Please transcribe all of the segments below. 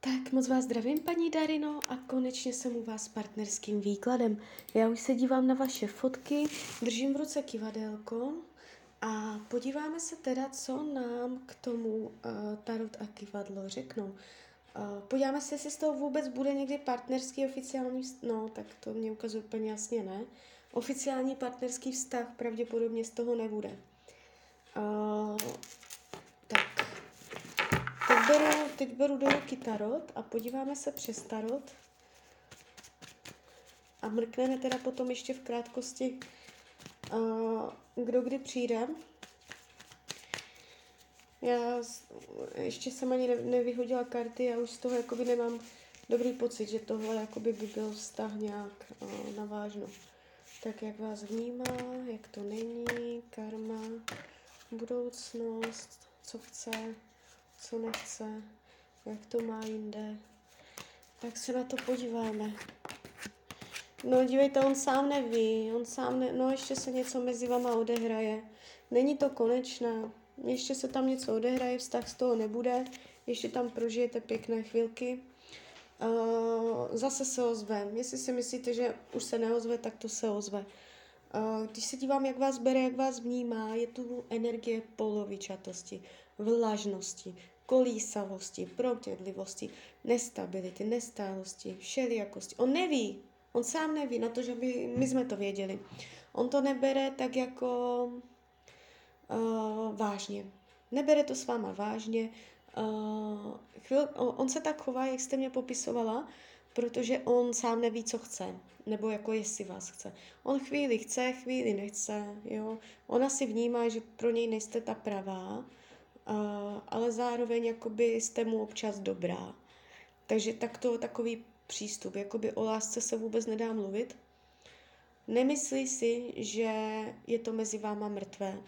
Tak moc vás zdravím, paní Darino, a konečně jsem u vás s partnerským výkladem. Já už se dívám na vaše fotky, držím v ruce kivadelko a podíváme se teda, co nám k tomu uh, tarot a kivadlo řeknou. Uh, podíváme se, jestli z toho vůbec bude někdy partnerský oficiální vztah. No, tak to mě ukazuje úplně jasně, ne? Oficiální partnerský vztah pravděpodobně z toho nebude. Uh, beru, teď beru do ruky tarot a podíváme se přes tarot. A mrkneme teda potom ještě v krátkosti, uh, kdo kdy přijde. Já ještě jsem ani nevyhodila karty, já už z toho jakoby nemám dobrý pocit, že tohle jakoby by byl vztah nějak uh, navážno. Tak jak vás vnímá, jak to není, karma, budoucnost, co chce, co nechce, jak to má jinde. Tak se na to podíváme. No dívejte, on sám neví, on sám ne, no ještě se něco mezi vama odehraje. Není to konečné, ještě se tam něco odehraje, vztah z toho nebude, ještě tam prožijete pěkné chvilky. Uh, zase se ozve. Jestli si myslíte, že už se neozve, tak to se ozve. Uh, když se dívám, jak vás bere, jak vás vnímá, je tu energie polovičatosti vlažnosti, kolísavosti, protědlivosti, nestability, nestálosti, všelijakosti. On neví, on sám neví, na to, že by my jsme to věděli. On to nebere tak jako uh, vážně. Nebere to s váma vážně. Uh, chvíl, on se tak chová, jak jste mě popisovala, protože on sám neví, co chce, nebo jako jestli vás chce. On chvíli chce, chvíli nechce, jo. Ona si vnímá, že pro něj nejste ta pravá, ale zároveň jakoby jste mu občas dobrá. Takže takto takový přístup, jakoby o lásce se vůbec nedá mluvit. Nemyslí si, že je to mezi váma mrtvé.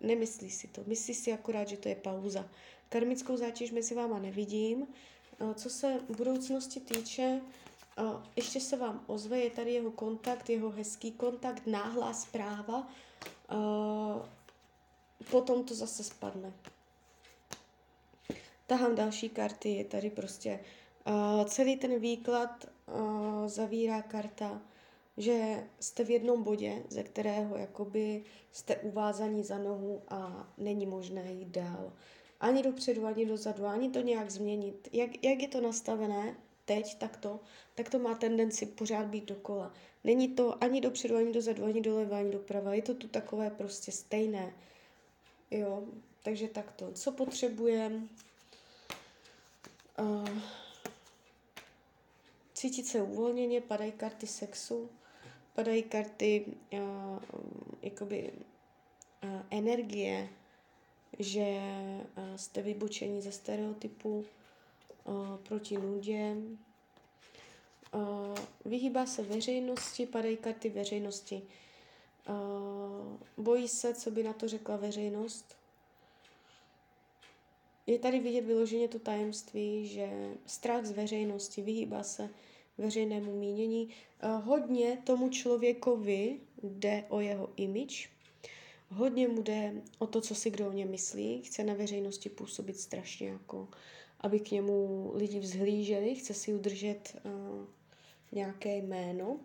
Nemyslí si to. Myslí si akorát, že to je pauza. Karmickou zátěž mezi váma nevidím. Co se budoucnosti týče, ještě se vám ozve, je tady jeho kontakt, jeho hezký kontakt, náhlá zpráva, potom to zase spadne tahám další karty, je tady prostě uh, celý ten výklad uh, zavírá karta, že jste v jednom bodě, ze kterého jakoby jste uvázaní za nohu a není možné jít dál. Ani dopředu, ani dozadu, ani to nějak změnit. Jak, jak je to nastavené teď, tak to, tak to má tendenci pořád být dokola. Není to ani dopředu, ani dozadu, ani doleva, ani doprava. Je to tu takové prostě stejné. Jo, takže takto. Co potřebujeme? Uh, cítit se uvolněně, padají karty sexu, padají karty uh, jakoby uh, energie, že uh, jste vybučení ze stereotypu uh, proti nudě. Uh, vyhýbá se veřejnosti, padají karty veřejnosti. Uh, bojí se, co by na to řekla veřejnost. Je tady vidět vyloženě to tajemství, že strach z veřejnosti vyhýbá se veřejnému mínění. Eh, hodně tomu člověkovi jde o jeho image, hodně mu jde o to, co si kdo o něm myslí, chce na veřejnosti působit strašně jako, aby k němu lidi vzhlíželi, chce si udržet uh, nějaké jméno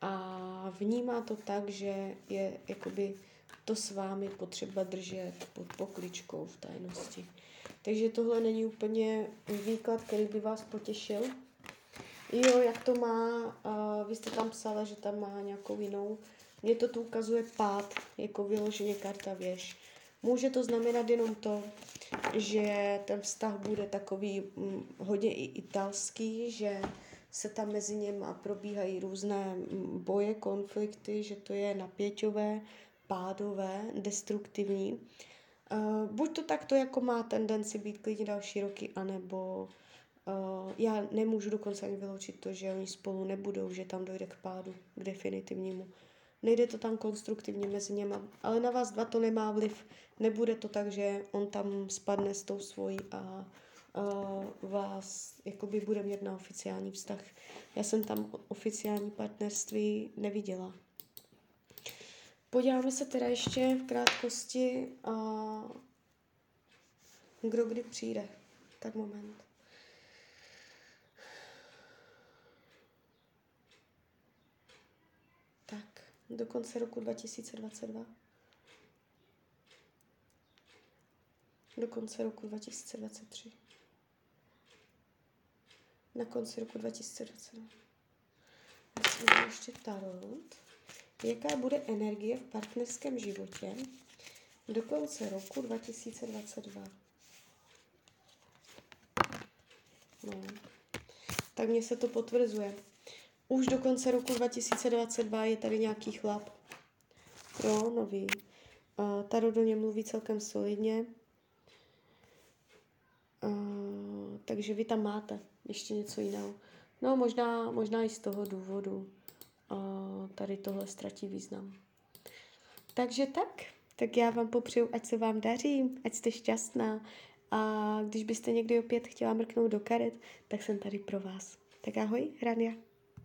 a vnímá to tak, že je jakoby to s vámi potřeba držet pod pokličkou v tajnosti. Takže tohle není úplně výklad, který by vás potěšil. Jo, jak to má, uh, vy jste tam psala, že tam má nějakou jinou. Mně to tu ukazuje pád, jako vyloženě karta věž. Může to znamenat jenom to, že ten vztah bude takový hm, hodně i italský, že se tam mezi něma probíhají různé hm, boje, konflikty, že to je napěťové, pádové, destruktivní. Uh, buď to takto jako má tendenci být klidně další roky, anebo uh, já nemůžu dokonce ani vyloučit to, že oni spolu nebudou, že tam dojde k pádu, k definitivnímu. Nejde to tam konstruktivně mezi něma, ale na vás dva to nemá vliv. Nebude to tak, že on tam spadne s tou svojí a uh, vás jakoby bude mít na oficiální vztah. Já jsem tam oficiální partnerství neviděla. Podíváme se teda ještě v krátkosti, uh, kdo kdy přijde. Tak moment. Tak, do konce roku 2022. Do konce roku 2023. Na konci roku 2022. Já si vezmu ještě tarot. Jaká bude energie v partnerském životě do konce roku 2022? No. Tak mně se to potvrzuje. Už do konce roku 2022 je tady nějaký chlap. Jo, nový. Uh, Tarot do něj mluví celkem solidně. Uh, takže vy tam máte ještě něco jiného. No možná, možná i z toho důvodu uh, tady tohle ztratí význam. Takže tak, tak já vám popřeju, ať se vám daří, ať jste šťastná a když byste někdy opět chtěla mrknout do karet, tak jsem tady pro vás. Tak ahoj, Rania.